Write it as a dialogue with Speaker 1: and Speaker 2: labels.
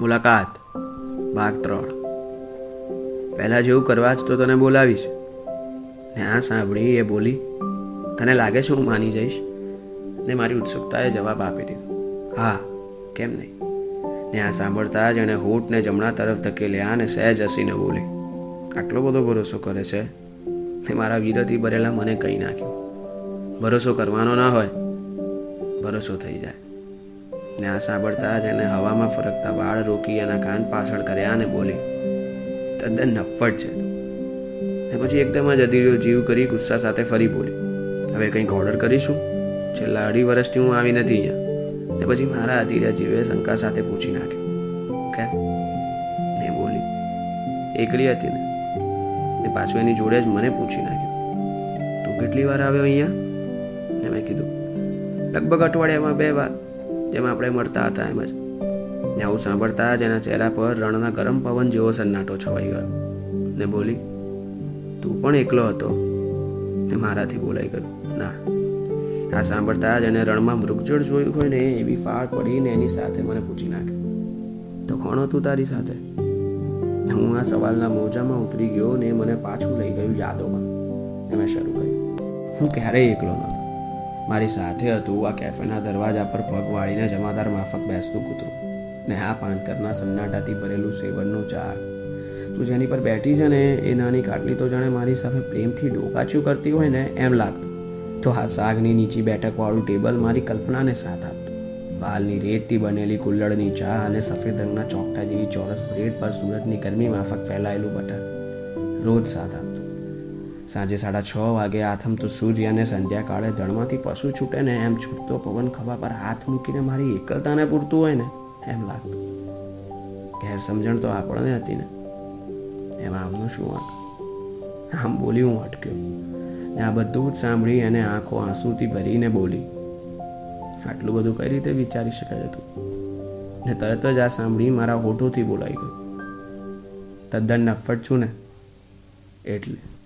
Speaker 1: મુલાકાત. ભાગ ત્રણ. પહેલાં જેવું કરવા જ તો તને બોલાવીશ. ને આ સાંભળી એ બોલી, તને લાગે છે હું માની જઈશ? ને મારી ઉત્સુકતાએ જવાબ આપી દીધો. હા, કેમ નહીં? ને આ સાંભળતા જ એણે હોઠને જમણા તરફ ધકેલ્યા અને સહેજ હસીને બોલી, આટલો બધો ભરોસો કરે છે? ને મારા વિરતી ભરેલા મને કહી. નાખ્યું ભરોસો કરવાનો ના હોય, ભરોસો થઈ જાય. ને આ સાંભળતા જ એને હવામાં ફરકતા વાળ રોકી એના કાન પાછળ કર્યા અને બોલી, તદ્દન નફ્ફટ છે. ને પછી એકદમ જ અધીરો જીવ કરી ગુસ્સા સાથે ફરી બોલી, હવે કંઈક ઓર્ડર કરીશું? છેલ્લા અઢી વર્ષથી હું આવી નથી અહીંયા. ને પછી મારા અધીરા જીવે શંકા સાથે પૂછી નાખ્યું કે ને બોલી, એકલી હતી ને. ને પાછું એની જોડે જ મને પૂછી નાખ્યું, તું કેટલી વાર આવ્યો અહીંયા? ને મેં કીધું, લગભગ અઠવાડિયામાં બે વાર. જેમ આપણે મળતા હતા એમ જ. ને આવું સાંભળતા જ એના ચહેરા પર રણના ગરમ પવન જેવો સન્નાટો છવાઈ ગયો. ને બોલી, તું પણ એકલો હતો. ને મારાથી બોલાઈ ગયું, ના. આ સાંભળતા જ એને રણમાં મૃગજળ જોયું હોય ને એવી ફાળ પડીને એની સાથે મને પૂછી નાખ્યું તો કોણ હતું તારી સાથે? હું આ સવાલના મોજામાં ઉતરી ગયો ને મને પાછું લઈ ગયું યાદોમાં. મેં શરૂ કર્યું, હું ક્યારેય એકલો નહોતો. મારી સાથે હતું. આ કેફેના દરવાજા પર પગ વાળીને જમાદાર માફક બેસતું કૂતરું. ને આ પાનકરના સન્નાટાથી ભરેલું સેવનનું ઝાડ તું જેની પર બેઠી છે ને, એ નાની કાટલી તો જાણે મારી સાથે પ્રેમથી ડોકાચ્યું કરતી હોય ને, એમ લાગતું. તો આ સાગની નીચી બેઠકવાળું ટેબલ મારી કલ્પનાને સાથ આપતું. બાલની રેતથી બનેલી કુલ્લડની ચા અને સફેદ રંગના ચોકટા જેવી ચોરસ બ્રેડ પર સુરતની ગરમી માફક ફેલાયેલું બટર રોજ સાથ આપતું. સાંજે સાડા છ વાગે આથમતું સૂર્ય અને સંધ્યાકાળે દળમાંથી પશુ છૂટે ને એમ છૂટતો પવન ખભા પર હાથ મૂકીને મારી એકલતાને પૂરતું હોય ને, એમ લાગતું. ગેરસમજણ તો આપણને હતી ને. એમાં આમનું શું વાંક? આમ બોલી હું અટક્યો. ને આ બધું જ સાંભળી અને આંખો આંસુથી ભરીને બોલી. આટલું બધું કઈ રીતે વિચારી શકાય હતું? ને તરત જ આ સાંભળી મારા હોઠોથી બોલાઈ ગયું. તદ્દન નફ્ફટ છું ને, એટલે.